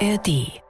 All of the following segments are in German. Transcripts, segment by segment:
ARD.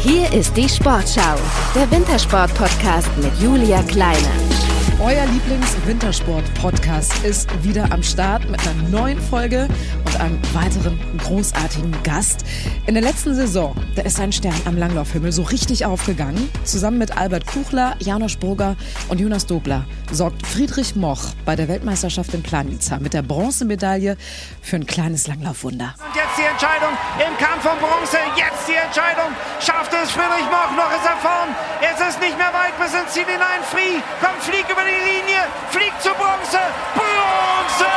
Hier ist die Sportschau, der Wintersport-Podcast mit Julia Kleine. Euer Lieblings-Wintersport-Podcast ist wieder am Start mit einer neuen Folge und einem weiteren großartigen Gast. In der letzten Saison, da ist ein Stern am Langlaufhimmel so richtig aufgegangen. Zusammen mit Albert Kuchler, Janosch Burger und Jonas Dobler sorgt Friedrich Moch bei der Weltmeisterschaft in Planica mit der Bronzemedaille für ein kleines Langlaufwunder. Und jetzt die Entscheidung im Kampf um Bronze. Jetzt die Entscheidung. Schafft es Friedrich Moch, noch ist er vorn. Es ist nicht mehr weit bis ins Ziel hinein. Free, komm, flieg über die Linie, fliegt zu Bronze. Bronze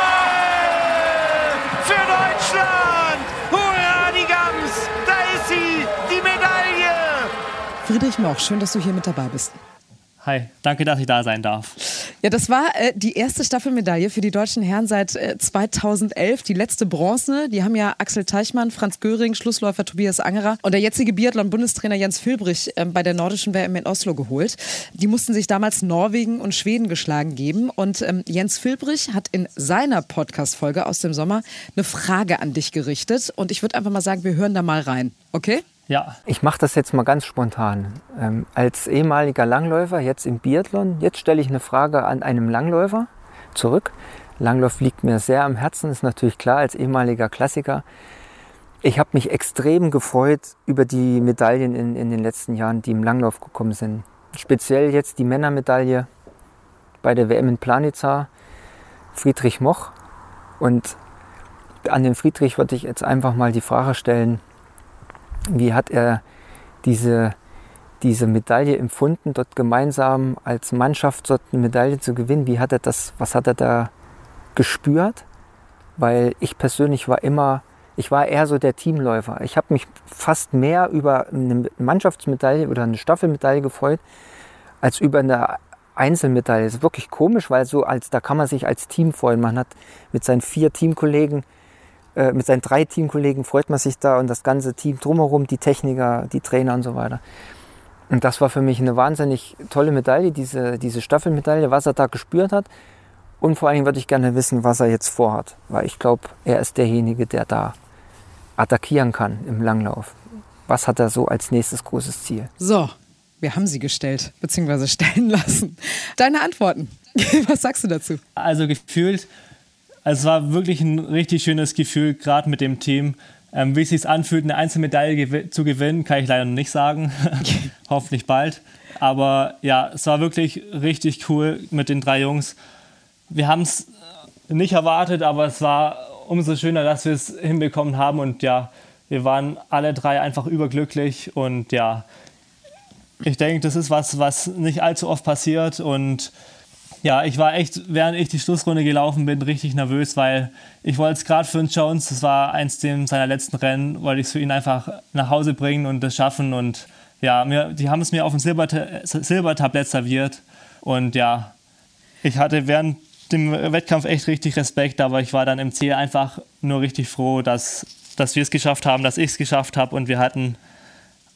für Deutschland. Hurra, die Gams. Da ist sie, die Medaille. Friedrich Moch, schön, dass du hier mit dabei bist. Hi, danke, dass ich da sein darf. Ja, das war äh, die erste Staffelmedaille für die deutschen Herren seit äh, 2011, die letzte Bronze. Die haben ja Axel Teichmann, Franz Göring, Schlussläufer Tobias Angerer und der jetzige Biathlon-Bundestrainer Jens Filbrich äh, bei der nordischen WM in Oslo geholt. Die mussten sich damals Norwegen und Schweden geschlagen geben. Und ähm, Jens Filbrich hat in seiner Podcast-Folge aus dem Sommer eine Frage an dich gerichtet. Und ich würde einfach mal sagen, wir hören da mal rein. Okay? Ja, Ich mache das jetzt mal ganz spontan. Ähm, als ehemaliger Langläufer, jetzt im Biathlon, jetzt stelle ich eine Frage an einem Langläufer zurück. Langlauf liegt mir sehr am Herzen, ist natürlich klar, als ehemaliger Klassiker. Ich habe mich extrem gefreut über die Medaillen in, in den letzten Jahren, die im Langlauf gekommen sind. Speziell jetzt die Männermedaille bei der WM in Planica, Friedrich Moch. Und an den Friedrich würde ich jetzt einfach mal die Frage stellen, wie hat er diese, diese Medaille empfunden, dort gemeinsam als Mannschaft dort eine Medaille zu gewinnen? Wie hat er das, was hat er da gespürt? Weil ich persönlich war immer, ich war eher so der Teamläufer. Ich habe mich fast mehr über eine Mannschaftsmedaille oder eine Staffelmedaille gefreut, als über eine Einzelmedaille. Das ist wirklich komisch, weil so als, da kann man sich als Team freuen. Man hat mit seinen vier Teamkollegen äh, mit seinen drei Teamkollegen freut man sich da und das ganze Team drumherum, die Techniker, die Trainer und so weiter. Und das war für mich eine wahnsinnig tolle Medaille, diese, diese Staffelmedaille, was er da gespürt hat. Und vor allem würde ich gerne wissen, was er jetzt vorhat, weil ich glaube, er ist derjenige, der da attackieren kann im Langlauf. Was hat er so als nächstes großes Ziel? So, wir haben sie gestellt, beziehungsweise stellen lassen. Deine Antworten. Was sagst du dazu? also gefühlt, also es war wirklich ein richtig schönes Gefühl, gerade mit dem Team. Ähm, wie es sich anfühlt, eine Einzelmedaille gew zu gewinnen, kann ich leider noch nicht sagen. Hoffentlich bald. Aber ja, es war wirklich richtig cool mit den drei Jungs. Wir haben es nicht erwartet, aber es war umso schöner, dass wir es hinbekommen haben. Und ja, wir waren alle drei einfach überglücklich. Und ja, ich denke, das ist was, was nicht allzu oft passiert. Und ja, ich war echt, während ich die Schlussrunde gelaufen bin, richtig nervös, weil ich wollte es gerade für uns Jones, das war eins seiner letzten Rennen, wollte ich es für ihn einfach nach Hause bringen und das schaffen. Und ja, mir, die haben es mir auf dem Silberta Silbertablett serviert. Und ja, ich hatte während dem Wettkampf echt richtig Respekt, aber ich war dann im Ziel einfach nur richtig froh, dass, dass wir es geschafft haben, dass ich es geschafft habe und wir hatten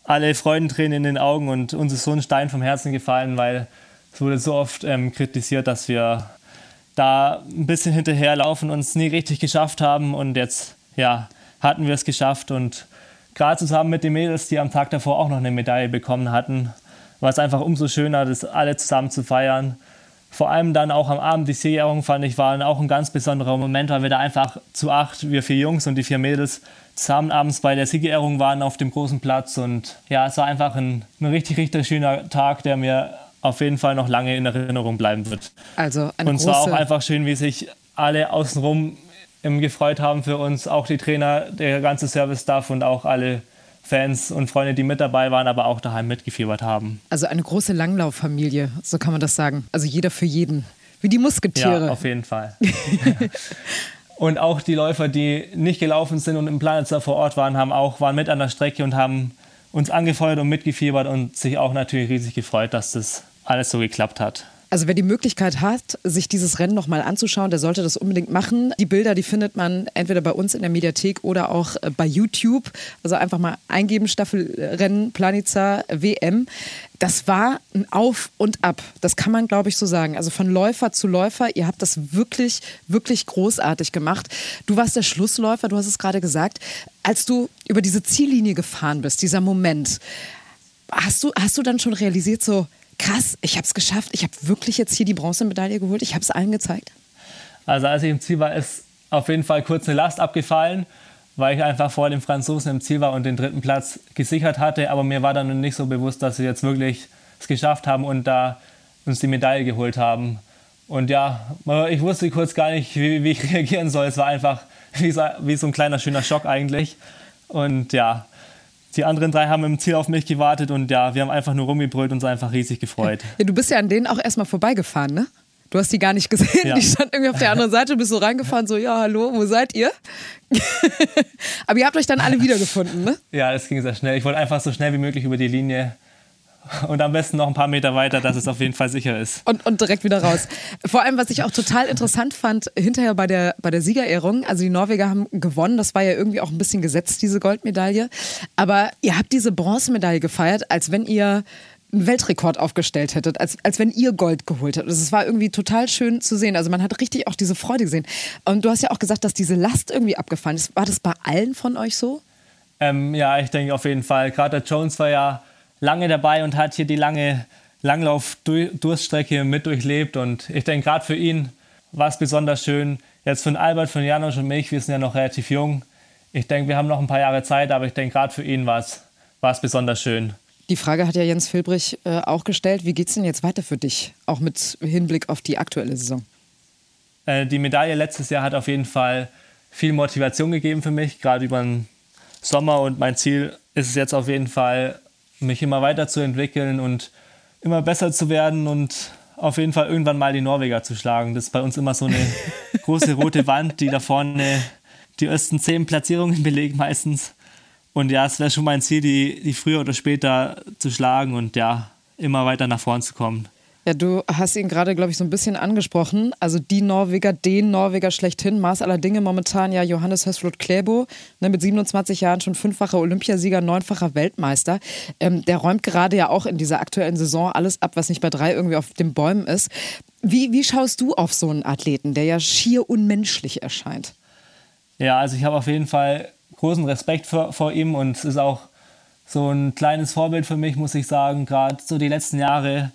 alle Freudentränen in den Augen und uns ist so ein Stein vom Herzen gefallen, weil es wurde so oft ähm, kritisiert, dass wir da ein bisschen hinterherlaufen und es nie richtig geschafft haben. Und jetzt ja, hatten wir es geschafft. Und gerade zusammen mit den Mädels, die am Tag davor auch noch eine Medaille bekommen hatten, war es einfach umso schöner, das alle zusammen zu feiern. Vor allem dann auch am Abend. Die Siegerehrung fand ich war auch ein ganz besonderer Moment, weil wir da einfach zu acht, wir vier Jungs und die vier Mädels, zusammen abends bei der Siegerehrung waren auf dem großen Platz. Und ja, es war einfach ein, ein richtig, richtig schöner Tag, der mir auf jeden Fall noch lange in Erinnerung bleiben wird. Also eine Und es war auch einfach schön, wie sich alle außenrum gefreut haben für uns, auch die Trainer, der ganze Service-Staff und auch alle Fans und Freunde, die mit dabei waren, aber auch daheim mitgefiebert haben. Also eine große Langlauffamilie, so kann man das sagen. Also jeder für jeden. Wie die Musketiere. Ja, auf jeden Fall. und auch die Läufer, die nicht gelaufen sind und im Planitzer vor Ort waren, haben auch, waren mit an der Strecke und haben uns angefeuert und mitgefiebert und sich auch natürlich riesig gefreut, dass das alles so geklappt hat. Also wer die Möglichkeit hat, sich dieses Rennen nochmal anzuschauen, der sollte das unbedingt machen. Die Bilder, die findet man entweder bei uns in der Mediathek oder auch äh, bei YouTube. Also einfach mal eingeben, Staffelrennen Planica WM. Das war ein Auf und Ab. Das kann man, glaube ich, so sagen. Also von Läufer zu Läufer. Ihr habt das wirklich, wirklich großartig gemacht. Du warst der Schlussläufer, du hast es gerade gesagt. Als du über diese Ziellinie gefahren bist, dieser Moment, hast du, hast du dann schon realisiert, so, krass, ich habe es geschafft, ich habe wirklich jetzt hier die Bronzemedaille geholt, ich habe es allen gezeigt? Also als ich im Ziel war, ist auf jeden Fall kurz eine Last abgefallen, weil ich einfach vor dem Franzosen im Ziel war und den dritten Platz gesichert hatte. Aber mir war dann nicht so bewusst, dass sie jetzt wirklich es geschafft haben und da uns die Medaille geholt haben. Und ja, ich wusste kurz gar nicht, wie, wie ich reagieren soll. Es war einfach wie so, wie so ein kleiner schöner Schock eigentlich. Und ja, die anderen drei haben im Ziel auf mich gewartet und ja, wir haben einfach nur rumgebrüllt und uns einfach riesig gefreut. Ja, du bist ja an denen auch erstmal vorbeigefahren, ne? Du hast die gar nicht gesehen. Ja. Die stand irgendwie auf der anderen Seite, bist so reingefahren, so, ja, hallo, wo seid ihr? Aber ihr habt euch dann alle wiedergefunden, ne? Ja, es ging sehr schnell. Ich wollte einfach so schnell wie möglich über die Linie und am besten noch ein paar Meter weiter, dass es auf jeden Fall sicher ist. Und, und direkt wieder raus. Vor allem, was ich auch total interessant fand, hinterher bei der, bei der Siegerehrung, also die Norweger haben gewonnen, das war ja irgendwie auch ein bisschen gesetzt, diese Goldmedaille. Aber ihr habt diese Bronzemedaille gefeiert, als wenn ihr einen Weltrekord aufgestellt hättet, als, als wenn ihr Gold geholt hättet. Es war irgendwie total schön zu sehen. Also man hat richtig auch diese Freude gesehen. Und du hast ja auch gesagt, dass diese Last irgendwie abgefallen ist. War das bei allen von euch so? Ähm, ja, ich denke auf jeden Fall. Gerade der Jones war ja lange dabei und hat hier die lange Langlauf-Durststrecke mit durchlebt. Und ich denke, gerade für ihn war es besonders schön. Jetzt für den Albert, für den Janosch und mich, wir sind ja noch relativ jung. Ich denke, wir haben noch ein paar Jahre Zeit, aber ich denke, gerade für ihn war es, war es besonders schön. Die Frage hat ja Jens Filbrich äh, auch gestellt. Wie geht es denn jetzt weiter für dich, auch mit Hinblick auf die aktuelle Saison? Äh, die Medaille letztes Jahr hat auf jeden Fall viel Motivation gegeben für mich, gerade über den Sommer. Und mein Ziel ist es jetzt auf jeden Fall, mich immer weiterzuentwickeln und immer besser zu werden und auf jeden Fall irgendwann mal die Norweger zu schlagen. Das ist bei uns immer so eine große rote Wand, die da vorne die ersten zehn Platzierungen belegt meistens. Und ja, es wäre schon mein Ziel, die, die früher oder später zu schlagen und ja, immer weiter nach vorn zu kommen. Ja, du hast ihn gerade, glaube ich, so ein bisschen angesprochen. Also die Norweger, den Norweger schlechthin, Maß aller Dinge momentan ja Johannes Hösflot Klebo, ne, mit 27 Jahren schon fünffacher Olympiasieger, neunfacher Weltmeister. Ähm, der räumt gerade ja auch in dieser aktuellen Saison alles ab, was nicht bei drei irgendwie auf den Bäumen ist. Wie, wie schaust du auf so einen Athleten, der ja schier unmenschlich erscheint? Ja, also ich habe auf jeden Fall großen Respekt vor, vor ihm und es ist auch so ein kleines Vorbild für mich, muss ich sagen. Gerade so die letzten Jahre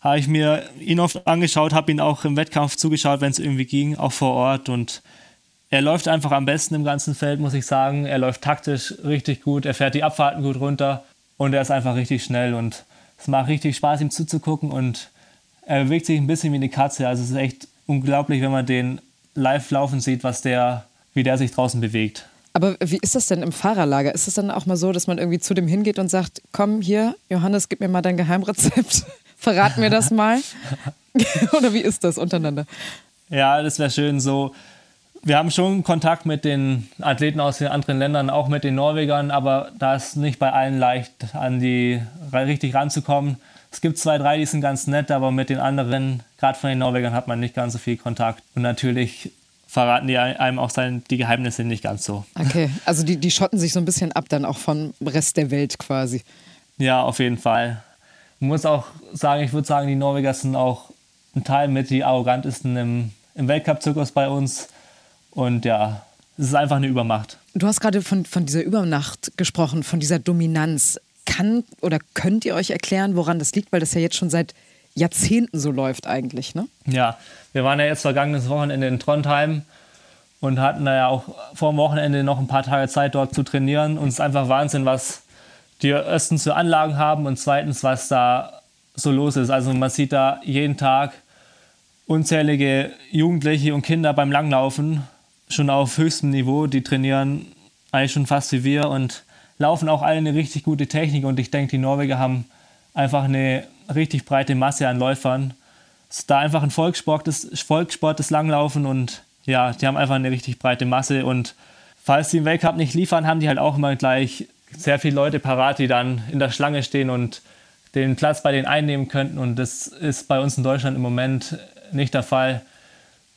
habe ich mir ihn oft angeschaut, habe ihn auch im Wettkampf zugeschaut, wenn es irgendwie ging, auch vor Ort. Und er läuft einfach am besten im ganzen Feld, muss ich sagen. Er läuft taktisch richtig gut, er fährt die Abfahrten gut runter und er ist einfach richtig schnell. Und es macht richtig Spaß, ihm zuzugucken und er bewegt sich ein bisschen wie eine Katze. Also es ist echt unglaublich, wenn man den live laufen sieht, was der, wie der sich draußen bewegt. Aber wie ist das denn im Fahrerlager? Ist es dann auch mal so, dass man irgendwie zu dem hingeht und sagt, komm hier, Johannes, gib mir mal dein Geheimrezept? Verrat mir das mal. Oder wie ist das untereinander? Ja, das wäre schön so. Wir haben schon Kontakt mit den Athleten aus den anderen Ländern, auch mit den Norwegern, aber da ist nicht bei allen leicht, an die richtig ranzukommen. Es gibt zwei, drei, die sind ganz nett, aber mit den anderen, gerade von den Norwegern, hat man nicht ganz so viel Kontakt. Und natürlich verraten die einem auch sein, die Geheimnisse nicht ganz so. Okay, also die, die schotten sich so ein bisschen ab dann auch vom Rest der Welt quasi. Ja, auf jeden Fall. Man muss auch sagen, ich würde sagen, die Norweger sind auch ein Teil mit die arrogantesten im, im Weltcup-Zirkus bei uns. Und ja, es ist einfach eine Übermacht. Du hast gerade von, von dieser Übermacht gesprochen, von dieser Dominanz. Kann oder könnt ihr euch erklären, woran das liegt? Weil das ja jetzt schon seit Jahrzehnten so läuft eigentlich, ne? Ja, wir waren ja jetzt vergangenes Wochenende in Trondheim und hatten da ja auch vor dem Wochenende noch ein paar Tage Zeit dort zu trainieren. Und es ist einfach Wahnsinn, was die erstens für Anlagen haben und zweitens, was da so los ist. Also man sieht da jeden Tag unzählige Jugendliche und Kinder beim Langlaufen, schon auf höchstem Niveau, die trainieren eigentlich schon fast wie wir und laufen auch alle eine richtig gute Technik und ich denke, die Norweger haben einfach eine richtig breite Masse an Läufern. Es ist da einfach ein Volkssport, das Volkssport, das Langlaufen und ja, die haben einfach eine richtig breite Masse und falls die im Weltcup nicht liefern, haben die halt auch immer gleich sehr viele Leute parat, die dann in der Schlange stehen und den Platz bei denen einnehmen könnten. Und das ist bei uns in Deutschland im Moment nicht der Fall.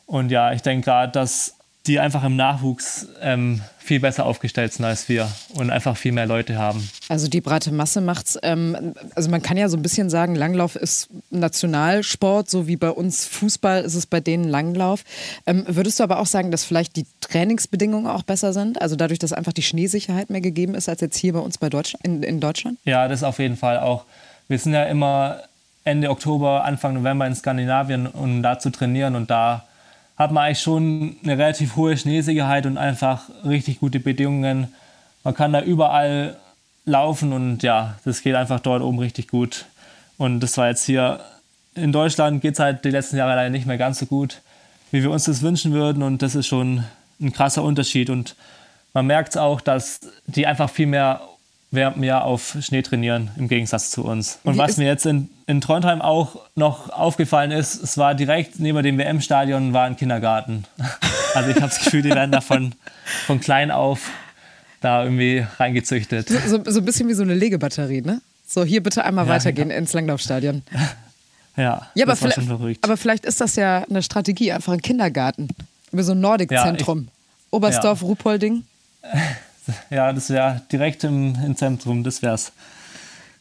Und ja, ich denke gerade, dass die einfach im Nachwuchs ähm, viel besser aufgestellt sind als wir und einfach viel mehr Leute haben. Also die breite Masse macht's. Ähm, also man kann ja so ein bisschen sagen, Langlauf ist Nationalsport, so wie bei uns Fußball ist es bei denen Langlauf. Ähm, würdest du aber auch sagen, dass vielleicht die Trainingsbedingungen auch besser sind? Also dadurch, dass einfach die Schneesicherheit mehr gegeben ist als jetzt hier bei uns bei Deutsch in, in Deutschland? Ja, das auf jeden Fall auch. Wir sind ja immer Ende Oktober, Anfang November in Skandinavien, um da zu trainieren und da hat man eigentlich schon eine relativ hohe Schneesicherheit und einfach richtig gute Bedingungen. Man kann da überall laufen und ja, das geht einfach dort oben richtig gut. Und das war jetzt hier in Deutschland geht es halt die letzten Jahre leider nicht mehr ganz so gut, wie wir uns das wünschen würden. Und das ist schon ein krasser Unterschied. Und man merkt es auch, dass die einfach viel mehr dem Jahr auf Schnee trainieren, im Gegensatz zu uns. Und Wie was mir jetzt in, in Trondheim auch noch aufgefallen ist, es war direkt neben dem WM-Stadion war ein Kindergarten. Also ich habe das Gefühl, die werden davon von klein auf da irgendwie reingezüchtet. So, so, so, ein bisschen wie so eine Legebatterie, ne? So, hier bitte einmal ja, weitergehen ja. ins Langlaufstadion. Ja, ja aber, vielleicht, aber vielleicht ist das ja eine Strategie, einfach ein Kindergarten. Wie so ein Nordic-Zentrum. Ja, Oberstdorf, Ruhpolding. Ja, das wäre direkt im, im Zentrum, das wär's.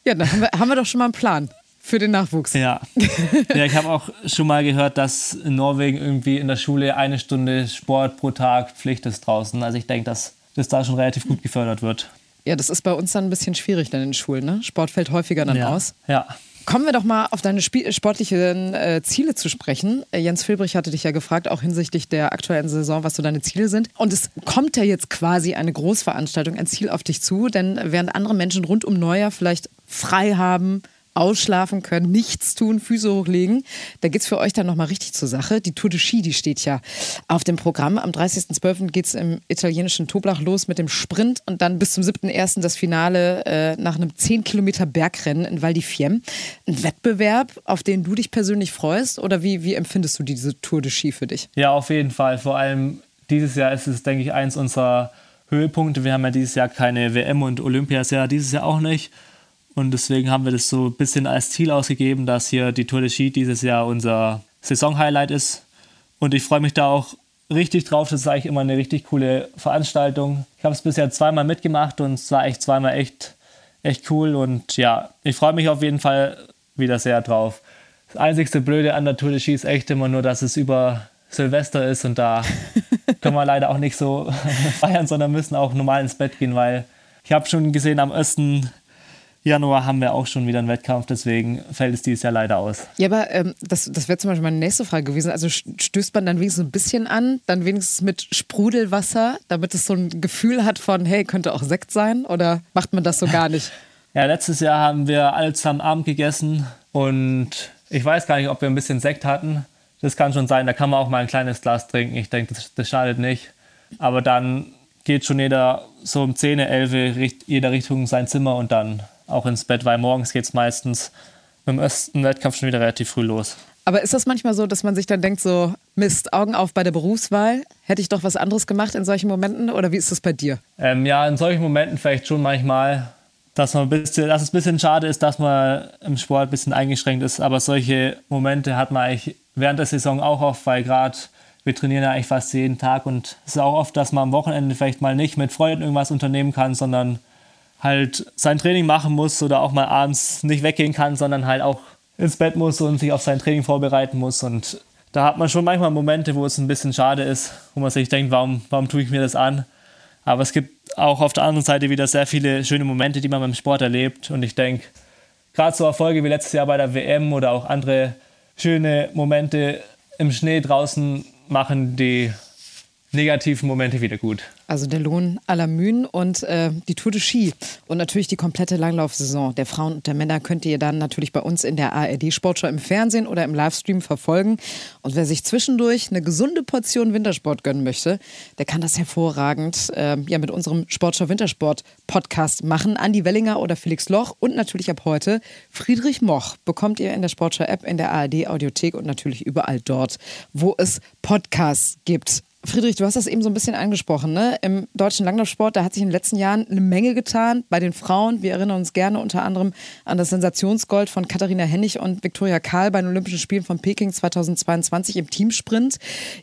Ja, dann haben wir, haben wir doch schon mal einen Plan für den Nachwuchs. Ja, ja ich habe auch schon mal gehört, dass in Norwegen irgendwie in der Schule eine Stunde Sport pro Tag Pflicht ist draußen. Also ich denke, dass das da schon relativ gut gefördert wird. Ja, das ist bei uns dann ein bisschen schwierig dann in den Schulen. Ne? Sport fällt häufiger dann ja. aus. Ja. Kommen wir doch mal auf deine sportlichen äh, Ziele zu sprechen. Äh, Jens Filbrich hatte dich ja gefragt, auch hinsichtlich der aktuellen Saison, was so deine Ziele sind. Und es kommt ja jetzt quasi eine Großveranstaltung, ein Ziel auf dich zu, denn während andere Menschen rund um Neujahr vielleicht frei haben, ausschlafen können, nichts tun, Füße hochlegen. Da geht es für euch dann nochmal richtig zur Sache. Die Tour de Ski, die steht ja auf dem Programm. Am 30.12. geht es im italienischen Toblach los mit dem Sprint und dann bis zum 7.1. das Finale äh, nach einem 10 Kilometer Bergrennen in Val di Fiemme. Ein Wettbewerb, auf den du dich persönlich freust oder wie, wie empfindest du diese Tour de Ski für dich? Ja, auf jeden Fall. Vor allem dieses Jahr ist es, denke ich, eins unserer Höhepunkte. Wir haben ja dieses Jahr keine WM und Olympias ja dieses Jahr auch nicht. Und deswegen haben wir das so ein bisschen als Ziel ausgegeben, dass hier die Tour de Ski dieses Jahr unser Saisonhighlight ist. Und ich freue mich da auch richtig drauf. Das ist eigentlich immer eine richtig coole Veranstaltung. Ich habe es bisher zweimal mitgemacht und es war echt zweimal echt, echt cool. Und ja, ich freue mich auf jeden Fall wieder sehr drauf. Das einzigste Blöde an der Tour de Ski ist echt immer nur, dass es über Silvester ist und da können wir leider auch nicht so feiern, sondern müssen auch normal ins Bett gehen, weil ich habe schon gesehen, am 1. Januar haben wir auch schon wieder einen Wettkampf, deswegen fällt es dieses Jahr leider aus. Ja, aber ähm, das, das wäre zum Beispiel meine nächste Frage gewesen. Also stößt man dann wenigstens ein bisschen an, dann wenigstens mit Sprudelwasser, damit es so ein Gefühl hat von, hey, könnte auch Sekt sein? Oder macht man das so gar nicht? ja, letztes Jahr haben wir alle zusammen Abend gegessen und ich weiß gar nicht, ob wir ein bisschen Sekt hatten. Das kann schon sein, da kann man auch mal ein kleines Glas trinken. Ich denke, das, das schadet nicht. Aber dann geht schon jeder so um 10, 11 jeder Richtung sein Zimmer und dann auch ins Bett, weil morgens geht es meistens mit dem ersten Wettkampf schon wieder relativ früh los. Aber ist das manchmal so, dass man sich dann denkt, so, Mist, Augen auf bei der Berufswahl? Hätte ich doch was anderes gemacht in solchen Momenten? Oder wie ist das bei dir? Ähm, ja, in solchen Momenten vielleicht schon manchmal, dass, man ein bisschen, dass es ein bisschen schade ist, dass man im Sport ein bisschen eingeschränkt ist. Aber solche Momente hat man eigentlich während der Saison auch oft, weil gerade wir trainieren ja eigentlich fast jeden Tag und es ist auch oft, dass man am Wochenende vielleicht mal nicht mit Freunden irgendwas unternehmen kann, sondern halt sein Training machen muss oder auch mal abends nicht weggehen kann, sondern halt auch ins Bett muss und sich auf sein Training vorbereiten muss. Und da hat man schon manchmal Momente, wo es ein bisschen schade ist, wo man sich denkt, warum, warum tue ich mir das an? Aber es gibt auch auf der anderen Seite wieder sehr viele schöne Momente, die man beim Sport erlebt. Und ich denke, gerade so Erfolge wie letztes Jahr bei der WM oder auch andere schöne Momente im Schnee draußen machen die negativen Momente wieder gut. Also der Lohn aller Mühen und äh, die Tour de Ski und natürlich die komplette Langlaufsaison der Frauen und der Männer könnt ihr dann natürlich bei uns in der ARD Sportschau im Fernsehen oder im Livestream verfolgen. Und wer sich zwischendurch eine gesunde Portion Wintersport gönnen möchte, der kann das hervorragend äh, ja, mit unserem Sportschau Wintersport Podcast machen. Andi Wellinger oder Felix Loch und natürlich ab heute Friedrich Moch bekommt ihr in der Sportschau App, in der ARD Audiothek und natürlich überall dort, wo es Podcasts gibt. Friedrich, du hast das eben so ein bisschen angesprochen. Ne? Im deutschen Langlaufsport, da hat sich in den letzten Jahren eine Menge getan. Bei den Frauen, wir erinnern uns gerne unter anderem an das Sensationsgold von Katharina Hennig und Viktoria Kahl bei den Olympischen Spielen von Peking 2022 im Teamsprint.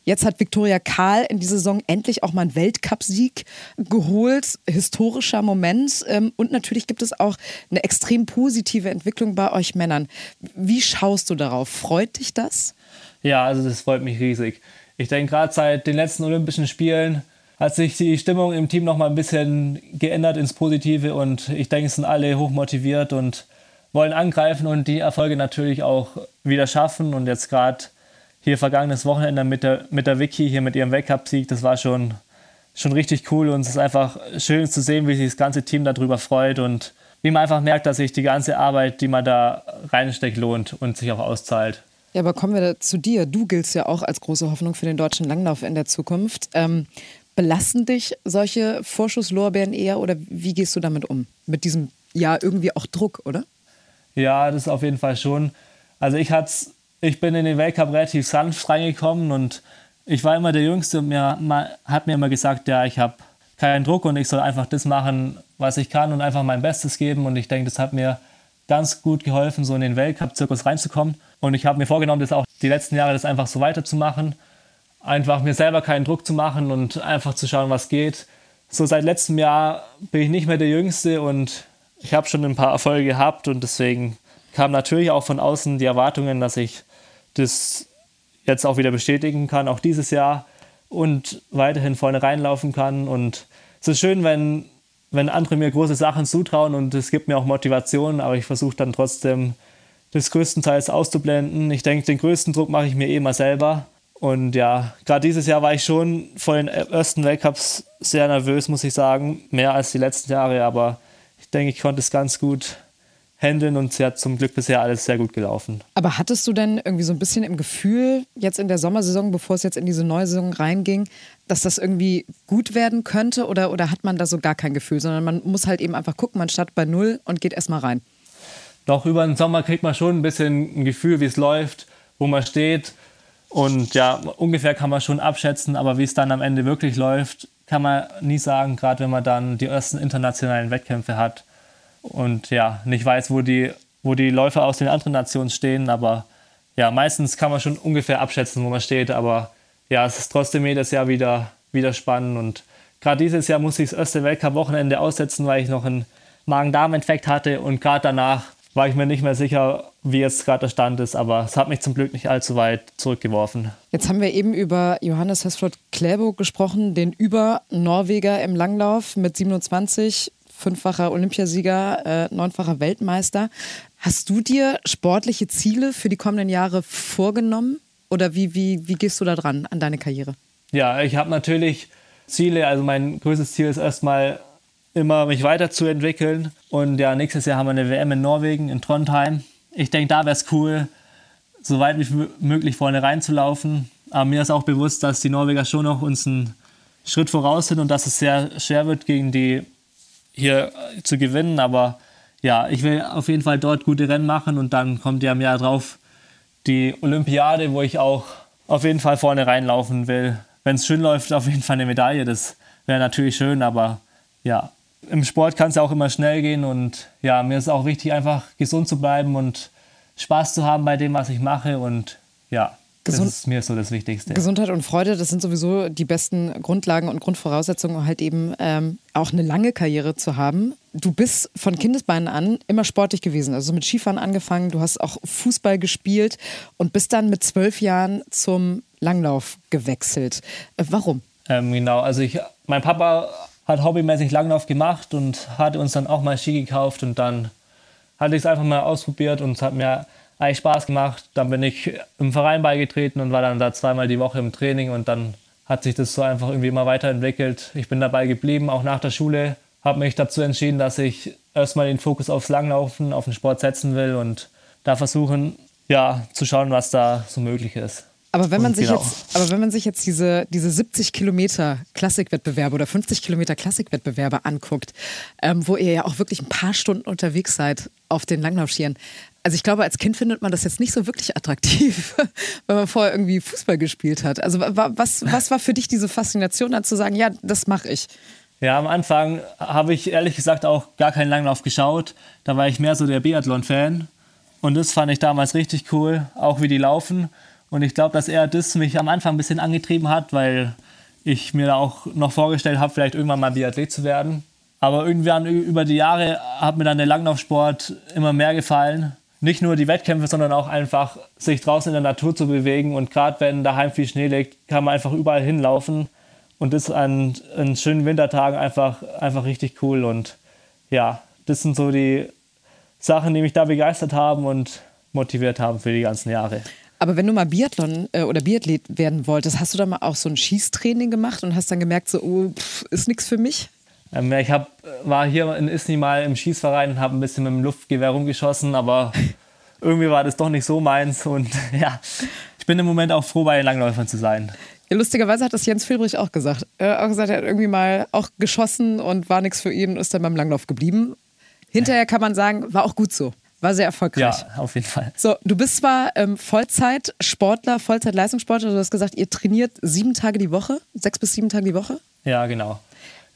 Jetzt hat Viktoria Kahl in dieser Saison endlich auch mal einen Weltcupsieg geholt. Historischer Moment. Ähm, und natürlich gibt es auch eine extrem positive Entwicklung bei euch Männern. Wie schaust du darauf? Freut dich das? Ja, also das freut mich riesig. Ich denke, gerade seit den letzten Olympischen Spielen hat sich die Stimmung im Team noch mal ein bisschen geändert ins Positive und ich denke, es sind alle hochmotiviert und wollen angreifen und die Erfolge natürlich auch wieder schaffen. Und jetzt gerade hier vergangenes Wochenende mit der, mit der Vicky, hier mit ihrem Weltcup-Sieg, das war schon, schon richtig cool und es ist einfach schön zu sehen, wie sich das ganze Team darüber freut und wie man einfach merkt, dass sich die ganze Arbeit, die man da reinsteckt, lohnt und sich auch auszahlt. Ja, aber kommen wir zu dir. Du giltst ja auch als große Hoffnung für den deutschen Langlauf in der Zukunft. Ähm, belasten dich solche Vorschusslorbeeren eher oder wie gehst du damit um? Mit diesem, ja, irgendwie auch Druck, oder? Ja, das ist auf jeden Fall schon. Also ich, hat's, ich bin in den Weltcup relativ sanft reingekommen und ich war immer der Jüngste und mir hat mir immer gesagt, ja, ich habe keinen Druck und ich soll einfach das machen, was ich kann und einfach mein Bestes geben. Und ich denke, das hat mir ganz gut geholfen, so in den Weltcup-Zirkus reinzukommen. Und ich habe mir vorgenommen, das auch die letzten Jahre das einfach so weiterzumachen. Einfach mir selber keinen Druck zu machen und einfach zu schauen, was geht. So seit letztem Jahr bin ich nicht mehr der Jüngste und ich habe schon ein paar Erfolge gehabt und deswegen kamen natürlich auch von außen die Erwartungen, dass ich das jetzt auch wieder bestätigen kann, auch dieses Jahr und weiterhin vorne reinlaufen kann. Und es ist schön, wenn, wenn andere mir große Sachen zutrauen und es gibt mir auch Motivation, aber ich versuche dann trotzdem das größtenteils auszublenden. Ich denke, den größten Druck mache ich mir eh mal selber. Und ja, gerade dieses Jahr war ich schon vor den ersten Weltcups sehr nervös, muss ich sagen. Mehr als die letzten Jahre, aber ich denke, ich konnte es ganz gut handeln und es hat zum Glück bisher alles sehr gut gelaufen. Aber hattest du denn irgendwie so ein bisschen im Gefühl, jetzt in der Sommersaison, bevor es jetzt in diese neue Saison reinging, dass das irgendwie gut werden könnte oder, oder hat man da so gar kein Gefühl, sondern man muss halt eben einfach gucken, man startet bei Null und geht erstmal rein? doch über den Sommer kriegt man schon ein bisschen ein Gefühl, wie es läuft, wo man steht. Und ja, ungefähr kann man schon abschätzen, aber wie es dann am Ende wirklich läuft, kann man nie sagen, gerade wenn man dann die ersten internationalen Wettkämpfe hat und ja, nicht weiß, wo die, wo die Läufer aus den anderen Nationen stehen. Aber ja, meistens kann man schon ungefähr abschätzen, wo man steht. Aber ja, es ist trotzdem jedes Jahr wieder, wieder spannend. Und gerade dieses Jahr musste ich das erste Weltcup-Wochenende aussetzen, weil ich noch einen Magen-Darm-Infekt hatte. Und gerade danach war ich mir nicht mehr sicher, wie jetzt gerade der Stand ist, aber es hat mich zum Glück nicht allzu weit zurückgeworfen. Jetzt haben wir eben über Johannes Hesflot Kläbo gesprochen, den Über-Norweger im Langlauf mit 27, fünffacher Olympiasieger, äh, neunfacher Weltmeister. Hast du dir sportliche Ziele für die kommenden Jahre vorgenommen? Oder wie, wie, wie gehst du da dran an deine Karriere? Ja, ich habe natürlich Ziele. Also mein größtes Ziel ist erstmal immer mich weiterzuentwickeln. Und ja, nächstes Jahr haben wir eine WM in Norwegen, in Trondheim. Ich denke, da wäre es cool, so weit wie möglich vorne reinzulaufen. Aber mir ist auch bewusst, dass die Norweger schon noch uns einen Schritt voraus sind und dass es sehr schwer wird, gegen die hier zu gewinnen. Aber ja, ich will auf jeden Fall dort gute Rennen machen und dann kommt ja im Jahr drauf die Olympiade, wo ich auch auf jeden Fall vorne reinlaufen will. Wenn es schön läuft, auf jeden Fall eine Medaille. Das wäre natürlich schön, aber ja, im Sport kann es ja auch immer schnell gehen und ja, mir ist auch wichtig, einfach gesund zu bleiben und Spaß zu haben bei dem, was ich mache und ja. Gesund das ist mir so das Wichtigste. Gesundheit und Freude, das sind sowieso die besten Grundlagen und Grundvoraussetzungen, um halt eben ähm, auch eine lange Karriere zu haben. Du bist von Kindesbeinen an immer sportlich gewesen, also mit Skifahren angefangen, du hast auch Fußball gespielt und bist dann mit zwölf Jahren zum Langlauf gewechselt. Äh, warum? Ähm, genau, also ich, mein Papa hat hobbymäßig Langlauf gemacht und hatte uns dann auch mal Ski gekauft und dann hatte ich es einfach mal ausprobiert und es hat mir eigentlich Spaß gemacht. Dann bin ich im Verein beigetreten und war dann da zweimal die Woche im Training und dann hat sich das so einfach irgendwie immer weiterentwickelt. Ich bin dabei geblieben, auch nach der Schule, habe mich dazu entschieden, dass ich erstmal den Fokus aufs Langlaufen, auf den Sport setzen will und da versuchen, ja, zu schauen, was da so möglich ist. Aber wenn man sich genau. jetzt, aber wenn man sich jetzt diese, diese 70 Kilometer Klassikwettbewerbe oder 50 Kilometer Klassikwettbewerbe anguckt, ähm, wo ihr ja auch wirklich ein paar Stunden unterwegs seid auf den Langlaufschieren, Also ich glaube, als Kind findet man das jetzt nicht so wirklich attraktiv, wenn man vorher irgendwie Fußball gespielt hat. Also was, was war für dich diese Faszination, dann zu sagen, ja, das mache ich? Ja, am Anfang habe ich ehrlich gesagt auch gar keinen Langlauf geschaut. Da war ich mehr so der Biathlon-Fan. Und das fand ich damals richtig cool, auch wie die laufen. Und ich glaube, dass er das mich am Anfang ein bisschen angetrieben hat, weil ich mir da auch noch vorgestellt habe, vielleicht irgendwann mal Biathlet zu werden. Aber irgendwann über die Jahre hat mir dann der Langlaufsport immer mehr gefallen. Nicht nur die Wettkämpfe, sondern auch einfach sich draußen in der Natur zu bewegen. Und gerade wenn daheim viel Schnee liegt, kann man einfach überall hinlaufen. Und das an, an schönen Wintertagen einfach, einfach richtig cool. Und ja, das sind so die Sachen, die mich da begeistert haben und motiviert haben für die ganzen Jahre. Aber wenn du mal Biathlon äh, oder Biathlet werden wolltest, hast du da mal auch so ein Schießtraining gemacht und hast dann gemerkt, so, oh, pff, ist nichts für mich? Ähm, ja, ich hab, war hier in Isny mal im Schießverein und habe ein bisschen mit dem Luftgewehr rumgeschossen, aber irgendwie war das doch nicht so meins. Und ja, ich bin im Moment auch froh, bei den Langläufern zu sein. Lustigerweise hat das Jens Filbrich auch gesagt. Er hat auch gesagt, er hat irgendwie mal auch geschossen und war nichts für ihn und ist dann beim Langlauf geblieben. Hinterher kann man sagen, war auch gut so. War sehr erfolgreich. Ja, auf jeden Fall. So, du bist zwar ähm, Vollzeit-Sportler, Vollzeit-Leistungssportler. Du hast gesagt, ihr trainiert sieben Tage die Woche, sechs bis sieben Tage die Woche? Ja, genau.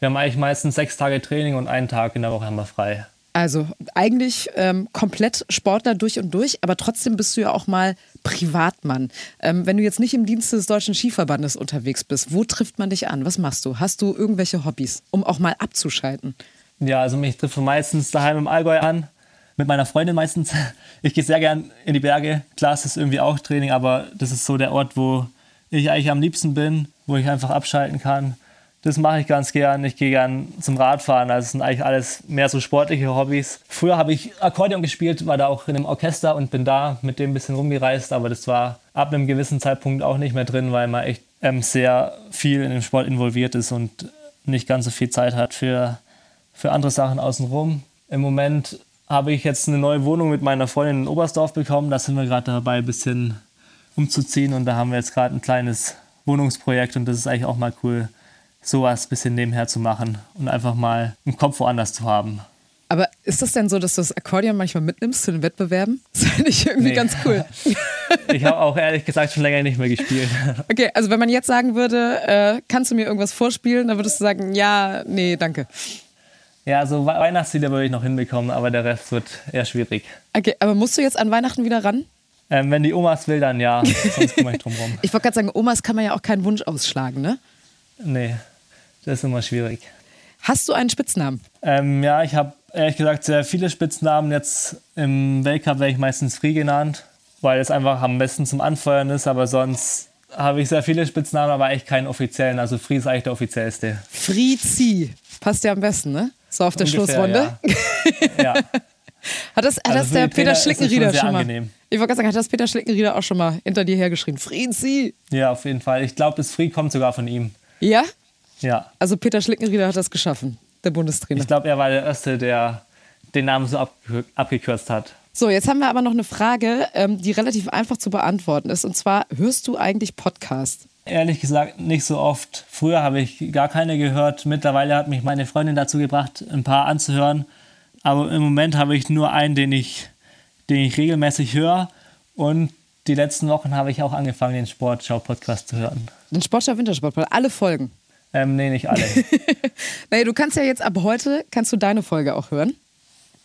Wir haben eigentlich meistens sechs Tage Training und einen Tag in der Woche haben wir frei. Also eigentlich ähm, komplett Sportler durch und durch, aber trotzdem bist du ja auch mal Privatmann. Ähm, wenn du jetzt nicht im Dienste des Deutschen Skiverbandes unterwegs bist, wo trifft man dich an? Was machst du? Hast du irgendwelche Hobbys, um auch mal abzuschalten? Ja, also mich trifft meistens daheim im Allgäu an mit meiner Freundin meistens. Ich gehe sehr gern in die Berge. Klar, es ist irgendwie auch Training, aber das ist so der Ort, wo ich eigentlich am liebsten bin, wo ich einfach abschalten kann. Das mache ich ganz gern. Ich gehe gern zum Radfahren. Also es sind eigentlich alles mehr so sportliche Hobbys. Früher habe ich Akkordeon gespielt, war da auch in einem Orchester und bin da mit dem ein bisschen rumgereist. Aber das war ab einem gewissen Zeitpunkt auch nicht mehr drin, weil man echt ähm, sehr viel in den Sport involviert ist und nicht ganz so viel Zeit hat für, für andere Sachen außenrum. Im Moment habe ich jetzt eine neue Wohnung mit meiner Freundin in Oberstdorf bekommen. Da sind wir gerade dabei, ein bisschen umzuziehen und da haben wir jetzt gerade ein kleines Wohnungsprojekt und das ist eigentlich auch mal cool, sowas ein bisschen nebenher zu machen und einfach mal einen Kopf woanders zu haben. Aber ist das denn so, dass du das Akkordeon manchmal mitnimmst zu den Wettbewerben? Das finde ich irgendwie nee. ganz cool. ich habe auch ehrlich gesagt schon länger nicht mehr gespielt. Okay, also wenn man jetzt sagen würde, äh, kannst du mir irgendwas vorspielen, dann würdest du sagen, ja, nee, danke. Ja, so Weihnachtslieder würde ich noch hinbekommen, aber der Rest wird eher schwierig. Okay, aber musst du jetzt an Weihnachten wieder ran? Ähm, wenn die Omas will, dann ja. Sonst komme ich drum rum. ich wollte gerade sagen, Omas kann man ja auch keinen Wunsch ausschlagen, ne? Nee, das ist immer schwierig. Hast du einen Spitznamen? Ähm, ja, ich habe ehrlich gesagt sehr viele Spitznamen. Jetzt im Weltcup werde ich meistens Free genannt, weil es einfach am besten zum Anfeuern ist, aber sonst habe ich sehr viele Spitznamen, aber eigentlich keinen offiziellen. Also Free ist eigentlich der offiziellste. Frizi. Passt ja am besten, ne? So auf der Ungefähr, Schlussrunde. Ja. ja. Hat das, hat also das der Peter Schlickenrieder schon, schon mal? Angenehm. Ich wollte gerade sagen, hat das Peter Schlickenrieder auch schon mal hinter dir hergeschrieben? Frizi! Ja, auf jeden Fall. Ich glaube, das Fried kommt sogar von ihm. Ja? Ja. Also Peter Schlickenrieder hat das geschaffen, der Bundestrainer. Ich glaube, er war der Erste, der den Namen so abgekürzt hat. So, jetzt haben wir aber noch eine Frage, ähm, die relativ einfach zu beantworten ist. Und zwar, hörst du eigentlich Podcast? Ehrlich gesagt nicht so oft. Früher habe ich gar keine gehört. Mittlerweile hat mich meine Freundin dazu gebracht, ein paar anzuhören. Aber im Moment habe ich nur einen, den ich, den ich regelmäßig höre. Und die letzten Wochen habe ich auch angefangen, den Sportschau-Podcast zu hören. Den Sportschau-Wintersport, alle Folgen? Ähm, nee, nicht alle. naja, du kannst ja jetzt ab heute, kannst du deine Folge auch hören.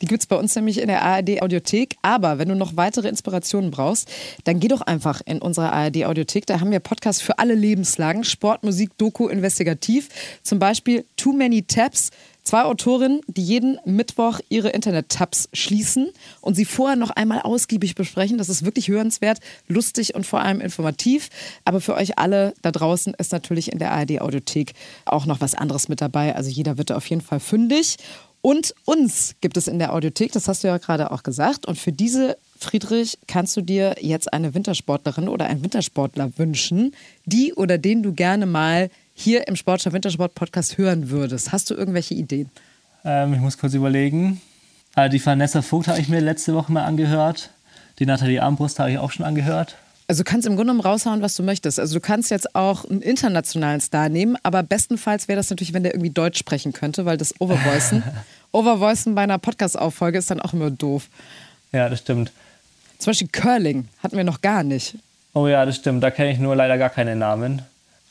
Die gibt es bei uns nämlich in der ARD Audiothek. Aber wenn du noch weitere Inspirationen brauchst, dann geh doch einfach in unsere ARD Audiothek. Da haben wir Podcasts für alle Lebenslagen. Sport, Musik, Doku, Investigativ. Zum Beispiel Too Many Tabs. Zwei Autorinnen, die jeden Mittwoch ihre Internet-Tabs schließen und sie vorher noch einmal ausgiebig besprechen. Das ist wirklich hörenswert, lustig und vor allem informativ. Aber für euch alle da draußen ist natürlich in der ARD-Audiothek auch noch was anderes mit dabei. Also jeder wird da auf jeden Fall fündig. Und uns gibt es in der Audiothek, das hast du ja gerade auch gesagt. Und für diese, Friedrich, kannst du dir jetzt eine Wintersportlerin oder einen Wintersportler wünschen, die oder den du gerne mal hier im Sportschau Wintersport Podcast hören würdest. Hast du irgendwelche Ideen? Ähm, ich muss kurz überlegen. Also die Vanessa Vogt habe ich mir letzte Woche mal angehört. Die Nathalie Armbrust habe ich auch schon angehört. Also du kannst im Grunde genommen raushauen, was du möchtest. Also du kannst jetzt auch einen internationalen Star nehmen, aber bestenfalls wäre das natürlich, wenn der irgendwie Deutsch sprechen könnte, weil das Overvoicen, Overvoicen bei einer Podcast-Auffolge ist dann auch immer doof. Ja, das stimmt. Zum Beispiel Curling hatten wir noch gar nicht. Oh ja, das stimmt. Da kenne ich nur leider gar keine Namen.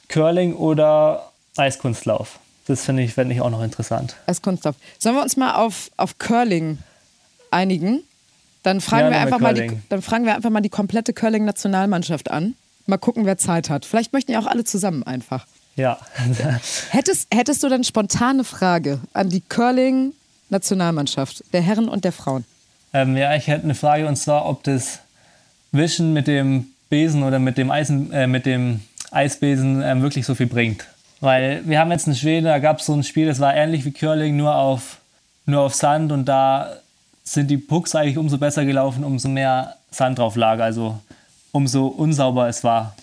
Curling oder Eiskunstlauf. Das finde ich, fänd ich auch noch interessant. Eiskunstlauf. Sollen wir uns mal auf, auf Curling einigen? Dann fragen, Ja, wir einfach mal die, Curling. dann fragen wir einfach mal die komplette Curling-Nationalmannschaft an. Mal gucken, wer Zeit hat. Vielleicht möchten ja auch alle zusammen einfach. Ja. Hättest, hättest du dann spontane Frage an die Curling-Nationalmannschaft, der Herren und der Frauen? ähm, ja, ich hätte eine Frage und zwar, ob das Wischen mit dem Besen oder mit dem, Eisen, äh, mit dem Eisbesen ähm, wirklich so viel bringt. Weil wir haben jetzt in Schweden, da gab es so ein Spiel, das war ähnlich wie Curling, nur auf, nur auf Sand und da sind die Pucks eigentlich umso besser gelaufen, umso mehr Sand drauf lag, also umso unsauber es war.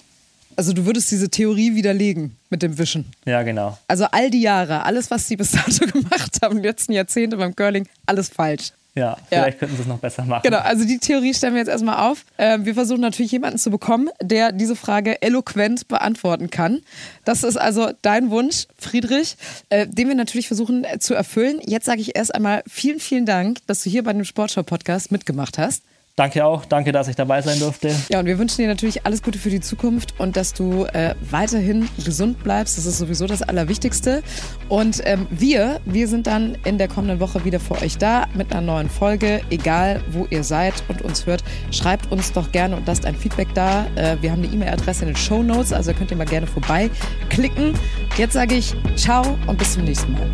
Also du würdest diese Theorie widerlegen mit dem Wischen. Ja, genau. Also all die Jahre, alles, was sie bis dato gemacht haben, die letzten Jahrzehnte beim Curling, alles falsch. Ja, vielleicht könnten sie es noch besser machen. Genau, also die Theorie stellen wir jetzt erstmal auf. Ähm, wir versuchen natürlich jemanden zu bekommen, der diese Frage eloquent beantworten kann. Das ist also dein Wunsch, Friedrich, äh, den wir natürlich versuchen äh, zu erfüllen. Jetzt sage ich erst einmal vielen, vielen Dank, dass du hier bei dem Sportschau-Podcast mitgemacht hast. Danke auch, danke, dass ich dabei sein durfte. Ja, und wir wünschen dir natürlich alles Gute für die Zukunft und dass du äh, weiterhin gesund bleibst. Das ist sowieso das Allerwichtigste. Und ähm, wir, wir sind dann in der kommenden Woche wieder für euch da mit einer neuen Folge. Egal, wo ihr seid und uns hört, schreibt uns doch gerne und lasst ein Feedback da. Äh, wir haben eine E-Mail-Adresse in den Show Notes, also könnt ihr mal gerne vorbeiklicken. Jetzt sage ich ciao und bis zum nächsten Mal.